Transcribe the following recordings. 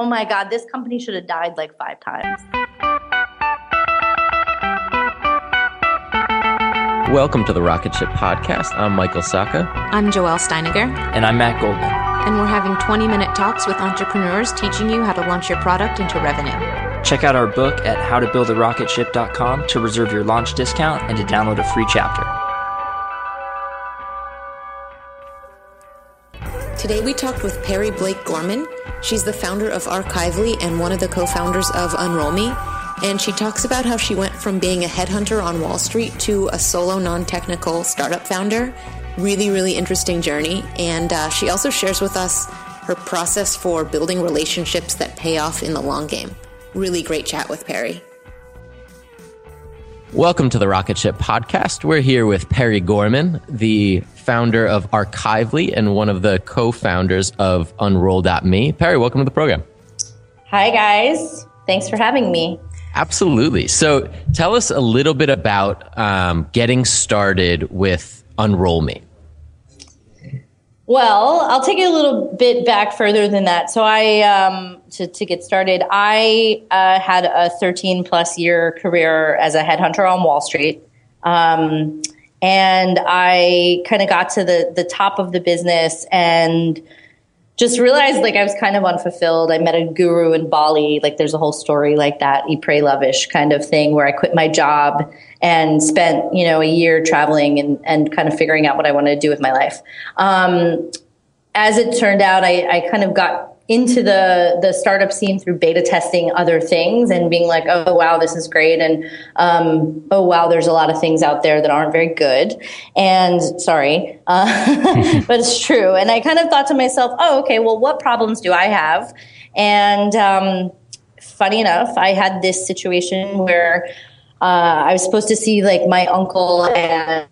Oh my God, this company should have died like five times. Welcome to the Rocket Ship Podcast. I'm Michael Sacca. I'm Joelle Steiniger. And I'm Matt Goldman. And we're having 20 minute talks with entrepreneurs teaching you how to launch your product into revenue. Check out our book at howtobuildarocketship.com to reserve your launch discount and to download a free chapter. Today we talked with Perri Blake Gorman. She's the founder of Archively and one of the co founders of Unroll Me and she talks about how she went from being a headhunter on Wall Street to a solo non technical startup founder. Really, really interesting journey. And uh, she also shares with us her process for building relationships that pay off in the long game. Really great chat with Perri. Welcome to the Rocket Ship Podcast. We're here with Perri Gorman, the founder of Archively and one of the co founders of Unroll.me. Perri, welcome to the program. Hi, guys. Thanks for having me. Absolutely. So tell us a little bit about um, getting started with Unroll Me. Well, I'll take it a little bit back further than that. So I, um, to, to get started, I uh, had a 13 plus year career as a headhunter on Wall Street. Um, and I kind of got to the, the top of the business and just realized like I was kind of unfulfilled. I met a guru in Bali. Like there's a whole story like that, eat, pray, lovish kind of thing where I quit my job and spent, you know, a year traveling and, and kind of figuring out what I wanted to do with my life. Um, as it turned out, I, I kind of got into the the startup scene through beta testing other things and being like, oh wow, this is great, and um, oh wow, there's a lot of things out there that aren't very good. And sorry, uh, but it's true. And I kind of thought to myself, oh okay, well, what problems do I have? And um, funny enough, I had this situation where uh, I was supposed to see like my uncle and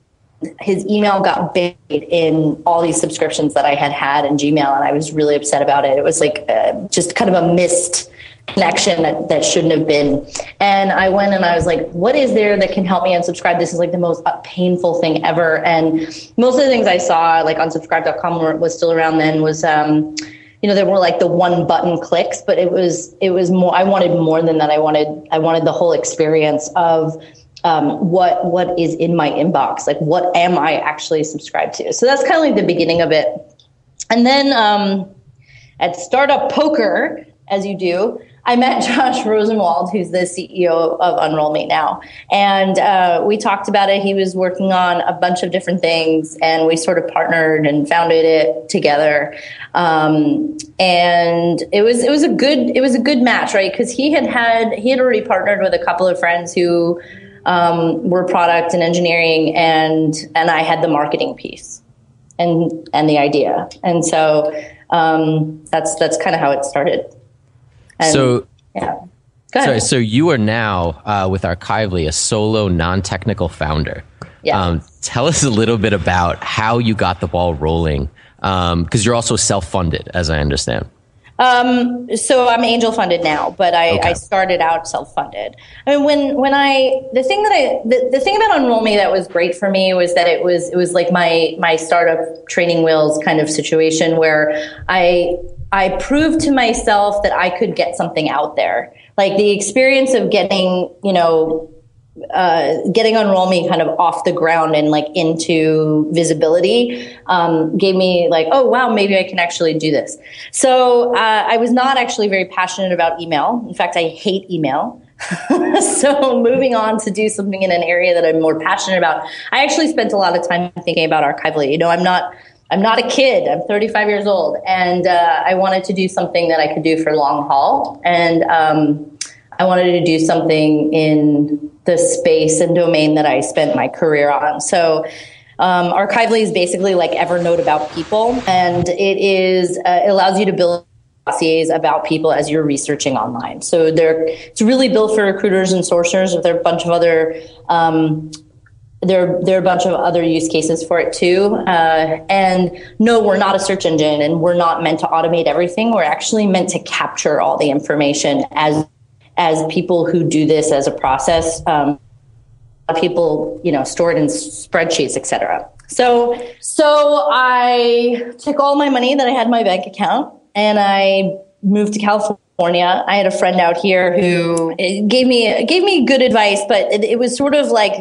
his email got buried in all these subscriptions that I had had in Gmail, and I was really upset about it. It was like uh, just kind of a missed connection that, that shouldn't have been. And I went and I was like, what is there that can help me unsubscribe? This is like the most painful thing ever. And most of the things I saw, like unsubscribe.com was still around then, was, um, you know, there were like the one button clicks, but it was, it was more, I wanted more than that. I wanted, I wanted the whole experience of um, what what is in my inbox? Like what am i actually subscribed to? So that's kind of like the beginning of it. And then um, at startup poker as you do i met josh rosenthal who's the ceo of unroll me now. And uh, we talked about it. He was working on a bunch of different things and we sort of partnered and founded it together. Um, and it was it was a good it was a good match right? Because he had had he had already partnered with a couple of friends who um, were product and engineering, and and I had the marketing piece and and the idea, and so um, that's that's kind of how it started. And, so yeah. Sorry, so you are now uh, with Archively a solo, non-technical founder. Yeah. Um, tell us a little bit about how you got the ball rolling, because um, you're also self-funded, as I understand. Um, so I'm angel funded now, but I, okay. I started out self funded. I mean, when when I the thing that I the, the thing about Unroll Me that was great for me was that it was it was like my my startup training wheels kind of situation where I I proved to myself that I could get something out there. Like the experience of getting you know uh, getting Unroll Me kind of off the ground and like into visibility um, gave me like, oh wow, maybe I can actually do this. So uh, I was not actually very passionate about email. In fact, I hate email. so moving on to do something in an area that I'm more passionate about, I actually spent a lot of time thinking about Archively. You know, I'm not. I'm not a kid. I'm 35 years old, and uh, I wanted to do something that I could do for long haul. And um, I wanted to do something in the space and domain that I spent my career on. So, um, Archively is basically like Evernote about people, and it is uh, it allows you to build dossiers about people as you're researching online. So they're it's really built for recruiters and sourcers. There are a bunch of other um, there, there are a bunch of other use cases for it too. Uh, and no, we're not a search engine and we're not meant to automate everything. We're actually meant to capture all the information as as people who do this as a process. Um, people, you know, store it in spreadsheets, etc. So, so I took all my money that I had in my bank account and I moved to California. I had a friend out here who gave me gave me good advice, but it, it was sort of like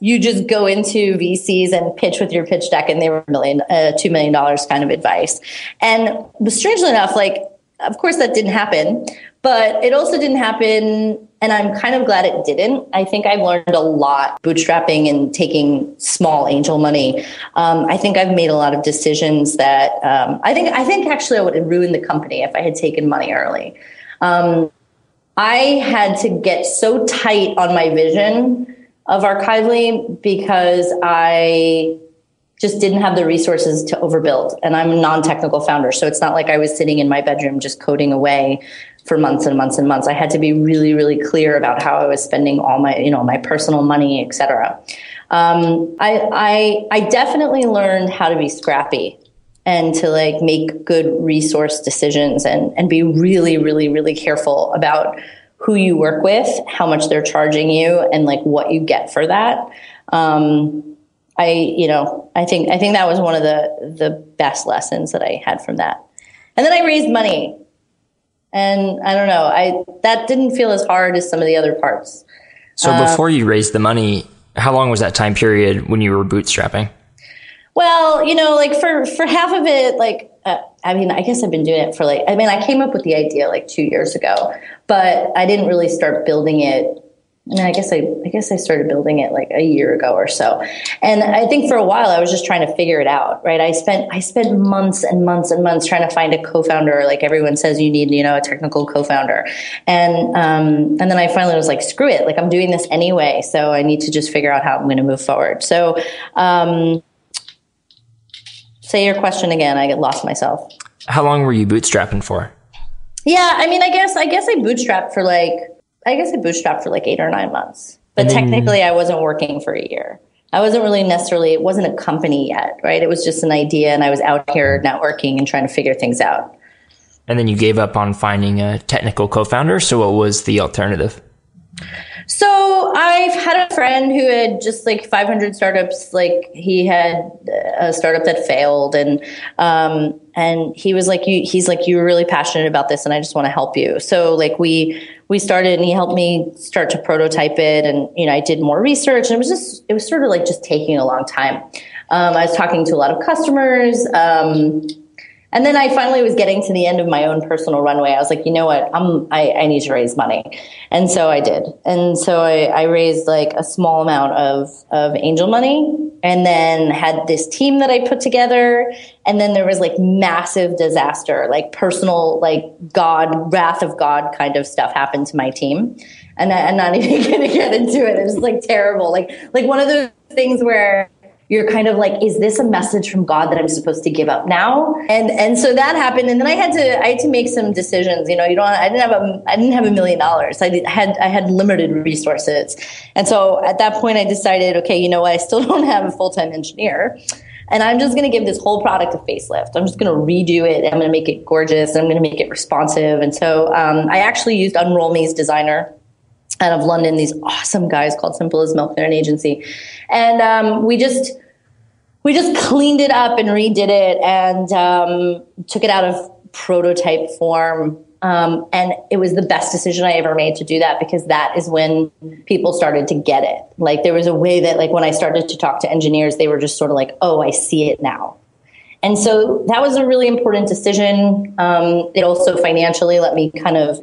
you just go into VCs and pitch with your pitch deck, and they were a million, uh, two million dollars kind of advice. And strangely enough, like of course that didn't happen. But it also didn't happen, and I'm kind of glad it didn't. I think I've learned a lot bootstrapping and taking small angel money. Um, I think I've made a lot of decisions that um, I think I think actually I would have ruined the company if I had taken money early. Um, I had to get so tight on my vision of Archively because I just didn't have the resources to overbuild. And I'm a non technical founder. So it's not like I was sitting in my bedroom just coding away for months and months and months. I had to be really, really clear about how I was spending all my, you know, my personal money, et cetera. Um, I, I, I definitely learned how to be scrappy and to like make good resource decisions and, and be really, really, really careful about who you work with, how much they're charging you, and like what you get for that. Um, I, you know, I think I think that was one of the the best lessons that I had from that. And then I raised money and I don't know, I that didn't feel as hard as some of the other parts. So um, before you raised the money, how long was that time period when you were bootstrapping? Well, you know, like for for half of it, like uh, I mean, I guess I've been doing it for like I mean, I came up with the idea like two years ago, but I didn't really start building it I mean, I guess I, I guess I started building it like a year ago or so. And I think for a while I was just trying to figure it out, right? I spent, I spent months and months and months trying to find a co-founder. Like everyone says you need, you know, a technical co-founder. And, um, and then I finally was like, screw it. Like I'm doing this anyway. So I need to just figure out how I'm going to move forward. So, um, say your question again. I get lost myself. How long were you bootstrapping for? Yeah. I mean, I guess, I guess I bootstrapped for like, I guess I bootstrapped for like eight or nine months. But then, technically, I wasn't working for a year. I wasn't really necessarily, it wasn't a company yet, right? It was just an idea, and I was out here networking and trying to figure things out. And then you gave up on finding a technical co founder. So, what was the alternative? So I've had a friend who had just like 500 startups. Like he had a startup that failed, and um, and he was like, "You," he's like, "You're really passionate about this, and I just want to help you." So like we we started, and he helped me start to prototype it, and you know I did more research, and it was just it was sort of like just taking a long time. Um, I was talking to a lot of customers. Um, and then I finally was getting to the end of my own personal runway. I was like, you know what? I'm, I, I need to raise money. And so I did. And so I, I raised like a small amount of, of angel money and then had this team that I put together. And then there was like massive disaster, like personal, like God, wrath of God kind of stuff happened to my team. And I, I'm not even going to get into it. It was like terrible. Like, like one of those things where you're kind of like, is this a message from God that I'm supposed to give up now? And and so that happened, and then I had to I had to make some decisions. You know, you don't I didn't have a I didn't have a million dollars. I had I had limited resources, and so at that point I decided, okay, you know what, I still don't have a full time engineer. And I'm just going to give this whole product a facelift. I'm just going to redo it. I'm going to make it gorgeous. I'm going to make it responsive. And so um, I actually used Unroll Me's designer out of London, these awesome guys called Simple as Milk. They're an agency. And um, we just we just cleaned it up and redid it and um, took it out of prototype form. Um, and it was the best decision I ever made to do that because that is when people started to get it. Like there was a way that like when I started to talk to engineers, they were just sort of like, "Oh, I see it now." And so that was a really important decision. Um, it also financially let me kind of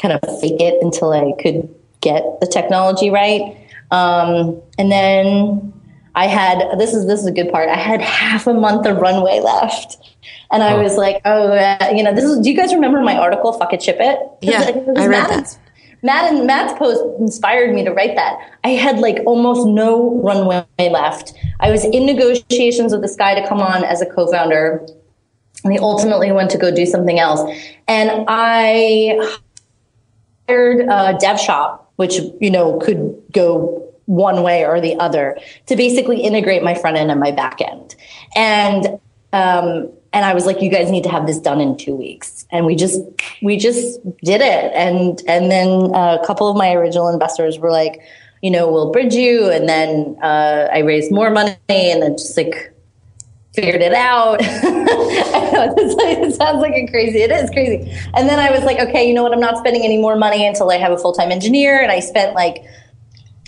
kind of fake it until I could get the technology right. Um, and then I had this is this is a good part. I had half a month of runway left. And I oh. was like, oh, uh, you know, this is. Do you guys remember my article? Fuck it, ship it. Yeah, I read that. Matt and Matt's post inspired me to write that. I had like almost no runway left. I was in negotiations with this guy to come on as a co-founder, and he ultimately went to go do something else. And I hired a dev shop, which you know could go one way or the other to basically integrate my front end and my back end. And um, and I was like, you guys need to have this done in two weeks. And we just we just did it. And and then a couple of my original investors were like, you know, we'll bridge you. And then uh, I raised more money, and then just like figured it out. it sounds like a crazy. It is crazy. And then I was like, okay, you know what? I'm not spending any more money until I have a full time engineer. And I spent like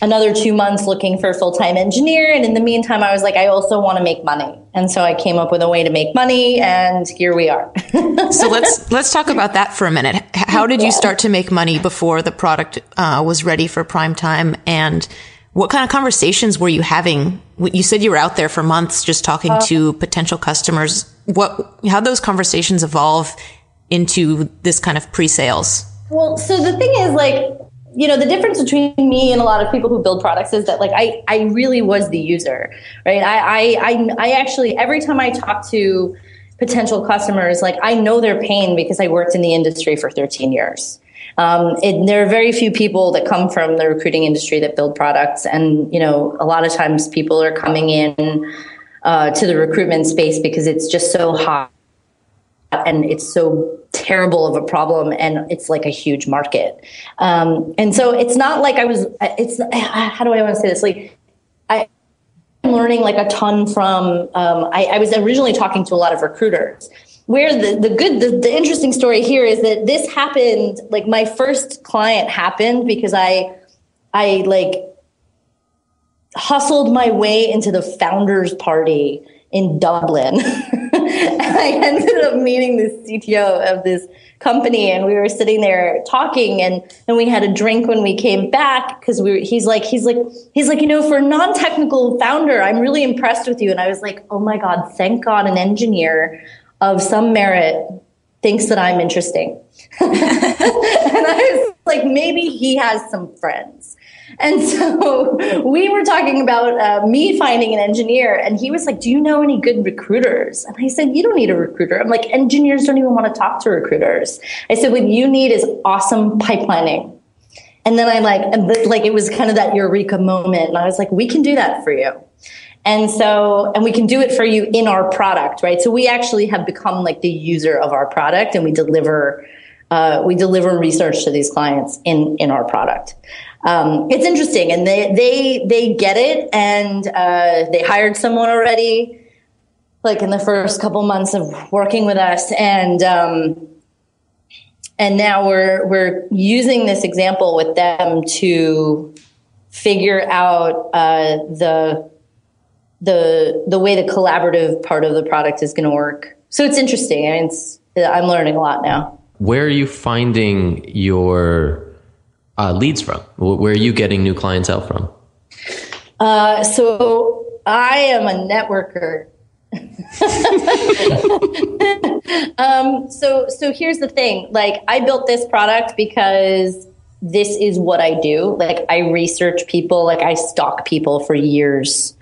another two months looking for a full-time engineer and in the meantime i was like i also want to make money and so i came up with a way to make money and here we are so let's let's talk about that for a minute how did you start to make money before the product uh, was ready for prime time and what kind of conversations were you having you said you were out there for months just talking uh, to potential customers what how those conversations evolve into this kind of pre-sales well so the thing is like you know the difference between me and a lot of people who build products is that like I I really was the user, right? I I I, I actually every time I talk to potential customers, like I know their pain because I worked in the industry for 13 years. Um, it, there are very few people that come from the recruiting industry that build products, and you know a lot of times people are coming in uh, to the recruitment space because it's just so hot and it's so terrible of a problem and it's like a huge market. Um, and so it's not like i was it's how do i want to say this? Like i am learning like a ton from um, I, I, was originally talking to a lot of recruiters where the, the good the, the interesting story here is that this happened like my first client happened because i i like hustled my way into the founders party in Dublin. and I ended up meeting the CTO of this company and we were sitting there talking and and we had a drink when we came back because we he's like he's like he's like you know for a non-technical founder I'm really impressed with you and I was like oh my god thank god an engineer of some merit thinks that I'm interesting and I was like maybe he has some friends and so we were talking about uh, me finding an engineer, and he was like, Do you know any good recruiters? And I said, You don't need a recruiter. I'm like, Engineers don't even want to talk to recruiters. I said, What you need is awesome pipelining. And then I like, like it was kind of that eureka moment. And I was like, We can do that for you. And so, and we can do it for you in our product, right? So we actually have become like the user of our product and we deliver, uh, we deliver research to these clients in, in our product um, it's interesting, and they they they get it, and uh, they hired someone already, like in the first couple months of working with us, and um, and now we're we're using this example with them to figure out uh, the the the way the collaborative part of the product is going to work. So it's interesting. I mean, it's I'm learning a lot now. Where are you finding your uh, leads from? Where are you getting new clientele from? Uh, so I am a networker. um, so so here's the thing. Like I built this product because this is what I do. Like I research people. Like I stalk people for years.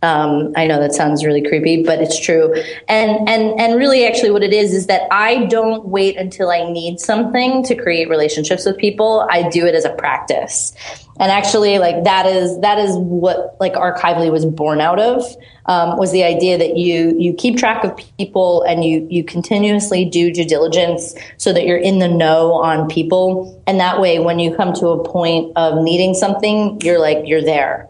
Um, I know that sounds really creepy, but it's true. And and and really, actually, what it is is that I don't wait until I need something to create relationships with people. I do it as a practice. And actually, like that is that is what like Archively was born out of. Um, was the idea that you you keep track of people and you you continuously do due diligence so that you're in the know on people, and that way, when you come to a point of needing something, you're like you're there.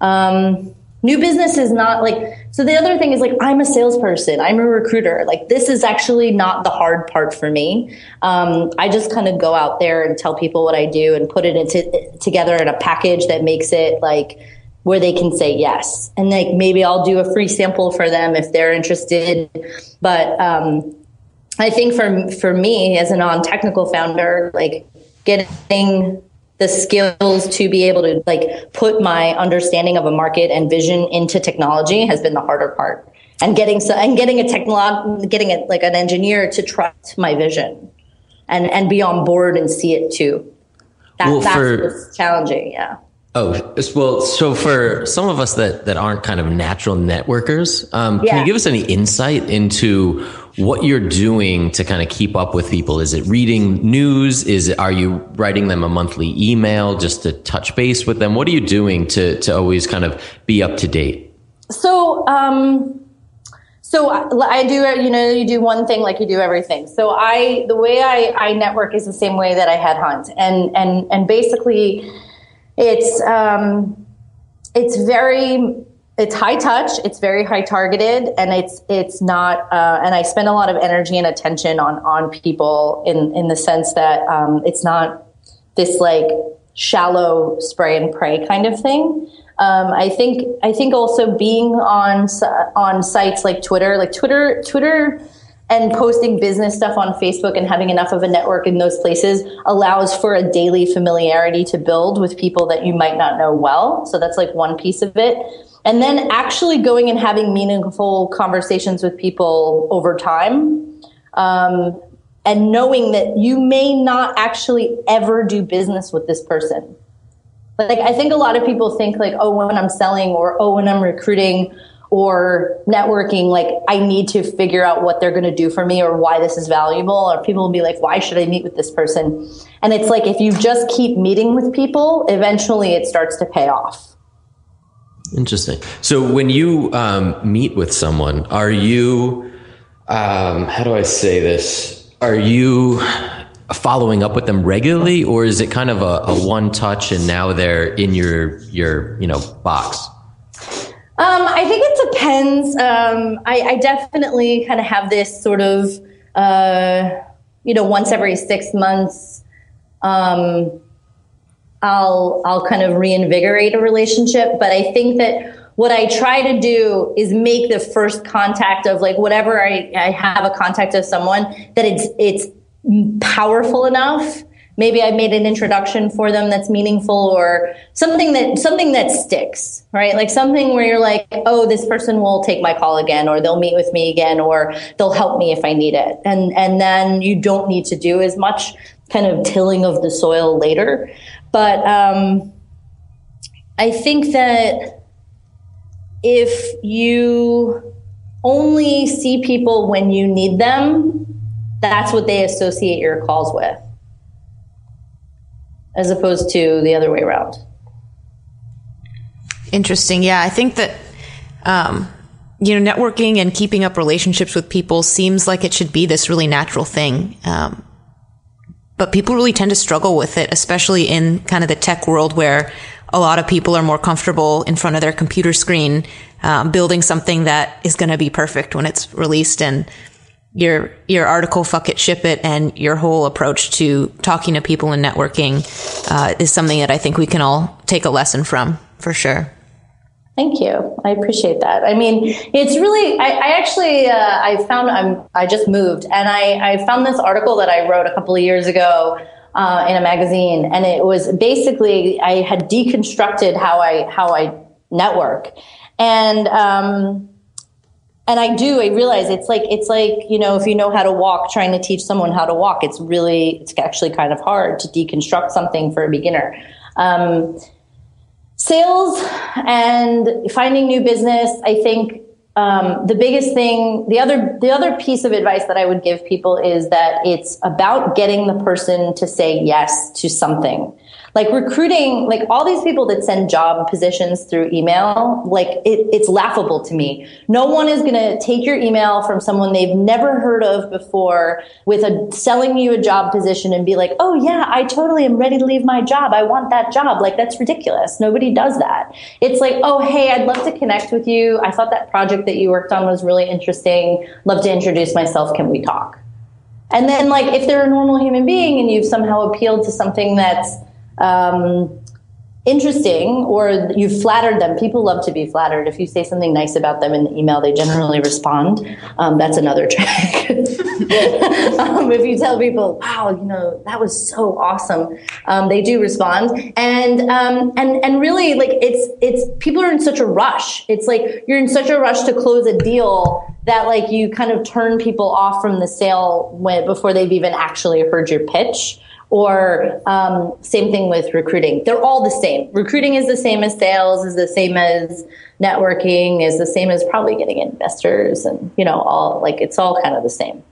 Um, New business is not like, so the other thing is like, I'm a salesperson, I'm a recruiter. Like, this is actually not the hard part for me. Um, I just kind of go out there and tell people what I do and put it into, together in a package that makes it like, where they can say yes. And like maybe I'll do a free sample for them if they're interested. But um, I think for for me as a non-technical founder, like getting the skills to be able to like put my understanding of a market and vision into technology has been the harder part. And getting so and getting a technolog getting it like an engineer to trust my vision and and be on board and see it too. That, well, that's for, challenging yeah. Oh, well, so for some of us that, that aren't kind of natural networkers, um, yeah. can you give us any insight into what you're doing to kind of keep up with people. Is it reading news? Is it, are you writing them a monthly email just to touch base with them? What are you doing to, to always kind of be up to date? So, um, so I do, you know, you do one thing like you do everything. So I, the way I, I network is the same way that I headhunt. And, and, and basically it's, um, it's very it's high touch it's very high targeted and it's it's not uh, and i spend a lot of energy and attention on on people in in the sense that um, it's not this like shallow spray and pray kind of thing um, i think i think also being on on sites like twitter like twitter twitter and posting business stuff on Facebook and having enough of a network in those places allows for a daily familiarity to build with people that you might not know well. So that's like one piece of it. And then actually going and having meaningful conversations with people over time. Um, and knowing that you may not actually ever do business with this person. Like, I think a lot of people think, like, oh, when I'm selling or oh, when I'm recruiting or networking, like, I need to figure out what they're going to do for me or why this is valuable. Or people will be like, why should I meet with this person? And it's like, if you just keep meeting with people, eventually it starts to pay off. Interesting. So when you um, meet with someone, are you, um, how do I say this? Are you following up with them regularly, or is it kind of a, a one touch and now they're in your your you know box? Um, I think it depends. Um, I, I, definitely kind of have this sort of, uh, you know, once every six months um, I'll I'll kind of reinvigorate a relationship. But I think that what I try to do is make the first contact of like whatever I, I have a contact of someone that it's it's powerful enough. Maybe I made an introduction for them that's meaningful or something that something that sticks, right? Like something where you're like, oh, this person will take my call again, or they'll meet with me again, or they'll help me if I need it. And and then you don't need to do as much kind of tilling of the soil later. But um, I think that if you only see people when you need them, that's what they associate your calls with, as opposed to the other way around. Interesting. Yeah, I think that, um, you know, networking and keeping up relationships with people seems like it should be this really natural thing. Um, but people really tend to struggle with it, especially in kind of the tech world where a lot of people are more comfortable in front of their computer screen, um, building something that is going to be perfect when it's released. And your your article "fuck it, ship it" and your whole approach to talking to people and networking uh, is something that I think we can all take a lesson from for sure. Thank you. I appreciate that. I mean, it's really. I, I actually uh, I found I'm I just moved and I I found this article that I wrote a couple of years ago uh, in a magazine, and it was basically I had deconstructed how I how I network, and um, and I do. I realize it's like it's like you know if you know how to walk, trying to teach someone how to walk, it's really it's actually kind of hard to deconstruct something for a beginner. Um, sales and finding new business, I think um, the biggest thing, the other, the other piece of advice that I would give people is that it's about getting the person to say yes to something like recruiting, like all these people that send job positions through email, like it, it's laughable to me. No one is going to take your email from someone they've never heard of before with a selling you a job position and be like, oh yeah, I totally am ready to leave my job. I want that job. Like that's ridiculous. Nobody does that. It's like, oh hey, I'd love to connect with you. I thought that project that you worked on was really interesting. Love to introduce myself. Can we talk? And then like if they're a normal human being and you've somehow appealed to something that's um, interesting or you've flattered them. People love to be flattered. If you say something nice about them in the email, they generally respond. Um, that's another trick. um, if you tell people, "Wow, you know that was so awesome," um, they do respond. And um, and and really, like it's it's people are in such a rush. It's like you're in such a rush to close a deal that like you kind of turn people off from the sale when, before they've even actually heard your pitch or um, same thing with recruiting. They're all the same. Recruiting is the same as sales is the same as networking is the same as probably getting investors and you know all like it's all kind of the same.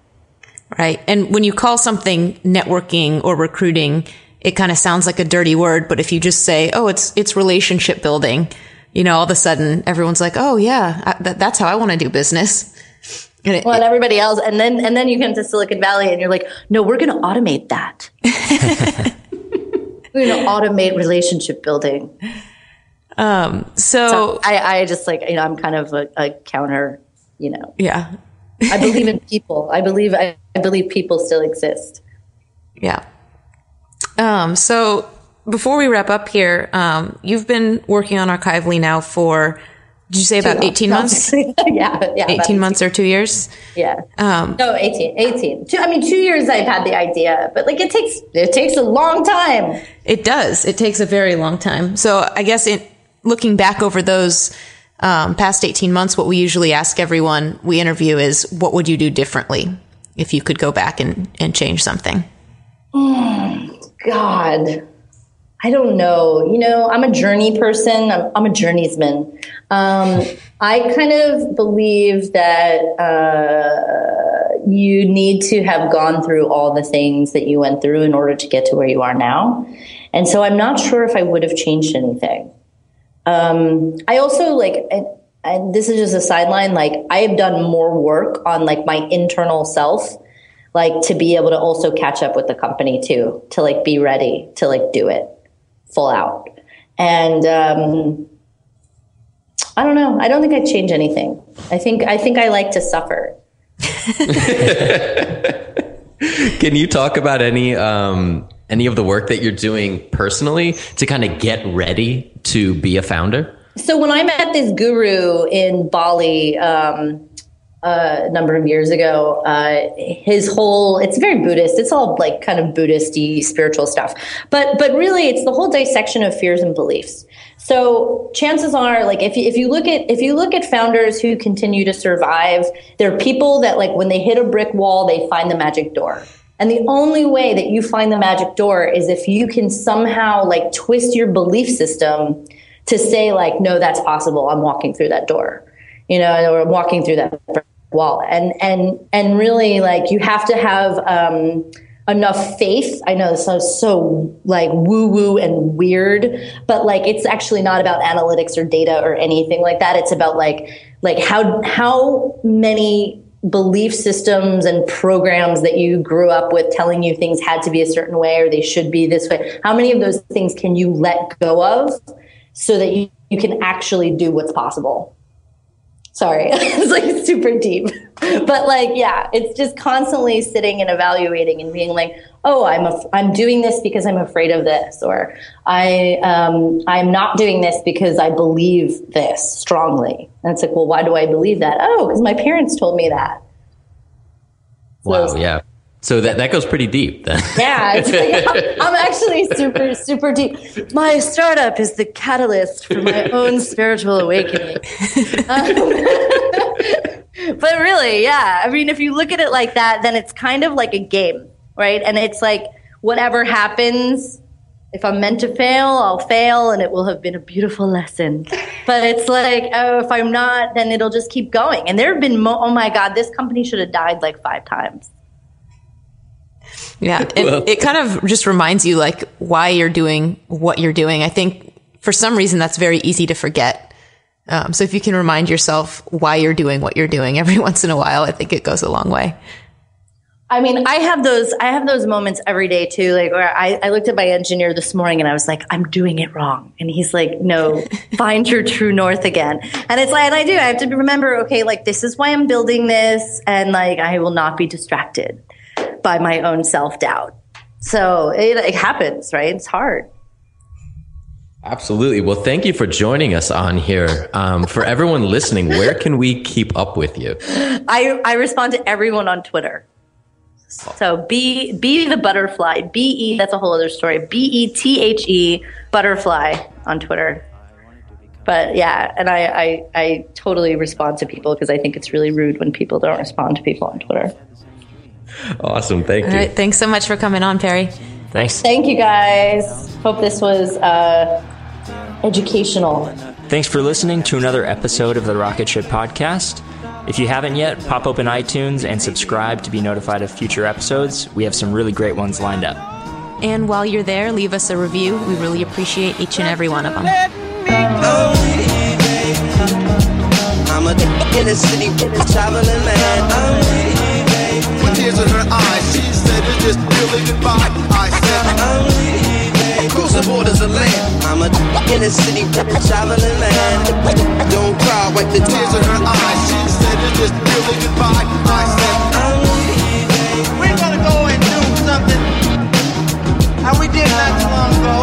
Right. And when you call something networking or recruiting it kind of sounds like a dirty word but if you just say oh it's it's relationship building you know all of a sudden everyone's like oh yeah I, that, that's how i want to do business it, well, and everybody else, and then and then you come to Silicon Valley, and you're like, no, we're going to automate that. we're going to automate relationship building. Um, so, so, I, I just like you know I'm kind of a, a counter, you know. Yeah. I believe in people. I believe I, I believe people still exist. Yeah. Um. So before we wrap up here, um, you've been working on Archively now for did you say about 18 months? yeah, yeah. 18 months or two years? Yeah. Um, no, 18, 18. Two, I mean, two years I've had the idea, but like it takes, it takes a long time. It does. It takes a very long time. So I guess in looking back over those, um, past 18 months, what we usually ask everyone we interview is, what would you do differently if you could go back and, and change something? Oh, God. I don't know. You know, I'm a journey person. I'm, I'm a journeysman. Um, I kind of believe that uh, you need to have gone through all the things that you went through in order to get to where you are now. And so I'm not sure if I would have changed anything. Um, I also like, and, and this is just a sideline, like I have done more work on like my internal self like to be able to also catch up with the company too to like be ready to like do it full out. And um, I don't know. I don't think I'd change anything. I think I think I like to suffer. Can you talk about any um, any of the work that you're doing personally to kind of get ready to be a founder? So when I met this guru in Bali, um, a number of years ago. Uh, his whole it's very Buddhist. It's all like kind of Buddhisty spiritual stuff. But but really, it's the whole dissection of fears and beliefs. So chances are, like if you, if you look at if you look at founders who continue to survive, they're people that like when they hit a brick wall, they find the magic door. And the only way that you find the magic door is if you can somehow like twist your belief system to say like, no, that's possible. I'm walking through that door you know, or I'm walking through that wall. And and and really like you have to have um, enough faith. I know this sounds so like woo woo and weird but like it's actually not about analytics or data or anything like that. It's about like like how how many belief systems and programs that you grew up with telling you things had to be a certain way or they should be this way. How many of those things can you let go of so that you, you can actually do what's possible Sorry, it's like super deep. But like, yeah, it's just constantly sitting and evaluating and being like, oh, I'm af- I'm doing this because I'm afraid of this, or I um, I'm not doing this because I believe this strongly. And it's like, well, why do I believe that? Oh, because my parents told me that. So wow. Yeah. So that, that goes pretty deep then. Yeah, like, I'm actually super, super deep. My startup is the catalyst for my own spiritual awakening. Um, but really, yeah. I mean, if you look at it like that, then it's kind of like a game, right? And it's like whatever happens, if I'm meant to fail, I'll fail and it will have been a beautiful lesson. But it's like, oh, if I'm not, then it'll just keep going. And there have been, mo- oh my God, this company should have died like five times. Yeah. And well. it kind of just reminds you like why you're doing what you're doing. I think for some reason that's very easy to forget. Um, so if you can remind yourself why you're doing what you're doing every once in a while, I think it goes a long way. I mean, I have those, I have those moments every day too. Like where I, I looked at my engineer this morning and I was like, I'm doing it wrong. And he's like, no, find your true north again. And it's like, and I do, I have to remember, okay, like this is why I'm building this. And like, I will not be distracted by my own self doubt. So it, it happens, right? It's hard. Absolutely. Well, thank you for joining us on here. Um, for everyone listening, where can we keep up with you? I, I respond to everyone on Twitter. So be be the butterfly. B E that's a whole other story. B E T H E butterfly on Twitter. But yeah, and I, I, I totally respond to people because I think it's really rude when people don't respond to people on Twitter. Awesome. Thank you. thanks so much for coming on, Perri. Thanks. Thank you guys. Hope this was uh, educational. Thanks for listening to another episode of the Rocket Ship Podcast. If you haven't yet, pop open iTunes and subscribe to be notified of future episodes. We have some really great ones lined up. And while you're there, leave us a review. We really appreciate each and every one of them. I'm a inner city traveling man tears in her eyes. She said it's just really goodbye. I said, I'm leaving. Crossing borders of land. I'm a inner city traveling man. Don't cry, wipe the tears in her eyes. She said it's just really goodbye. I said, I'm leaving. We're gonna go and do something how we did not too long ago.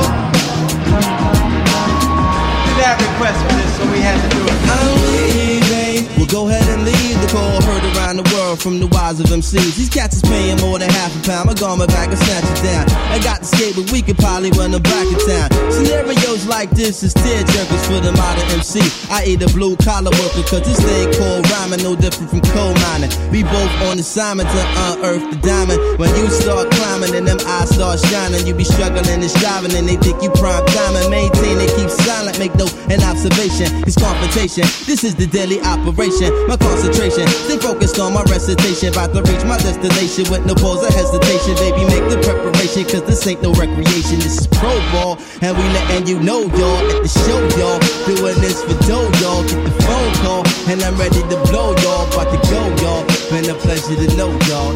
We did have requests for this, so we had to do it. I'm leaving. We'll go ahead and leave the call heard around the world from the wise of MCs. These cats is paying more than half a pound. My garment back and snatch it down. I got the skate, but we could probably run them back in town. Scenarios like this is tear jerkers for the modern MC. I eat a blue collar worker, cause this thing called rhyming no different from coal mining. We both on assignment to unearth the diamond. When you start climbing and them eyes start shining, you be struggling and striving, and they think you prime time maintain it. Keep silent, make no an observation. It's confrontation. This is the daily operation. My concentration, stay focused on my recitation. About to reach my destination with no pause or hesitation. Baby, make the preparation, cause this ain't no recreation. This is pro ball. And we letting you know, y'all, at the show, y'all. Doing this for dough, y'all. Get the phone call. And I'm ready to blow, y'all. About to go, y'all. Been a pleasure to know, y'all.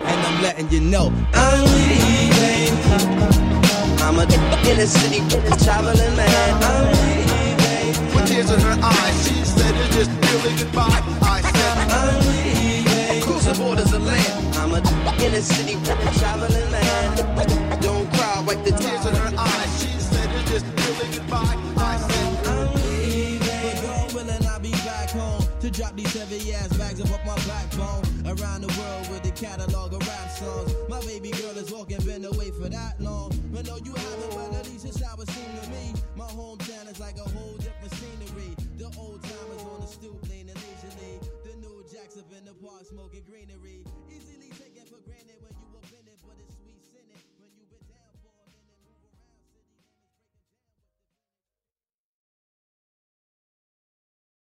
And I'm letting you know. I'm leaving. I'm a inner city traveling man. I'm leaving. With tears in her eyes, she said it's just really goodbye the borders of land. I'm a inner city traveling man. Don't cry, wipe the tears in her eyes. She said it is really goodbye. I said I'm leaving. Gone willing, I'll be back home to drop these heavy ass bags up off my backbone. Around the world with the catalog of rap songs. My baby girl is walking, been away for that long. But no, you have smoking greenery.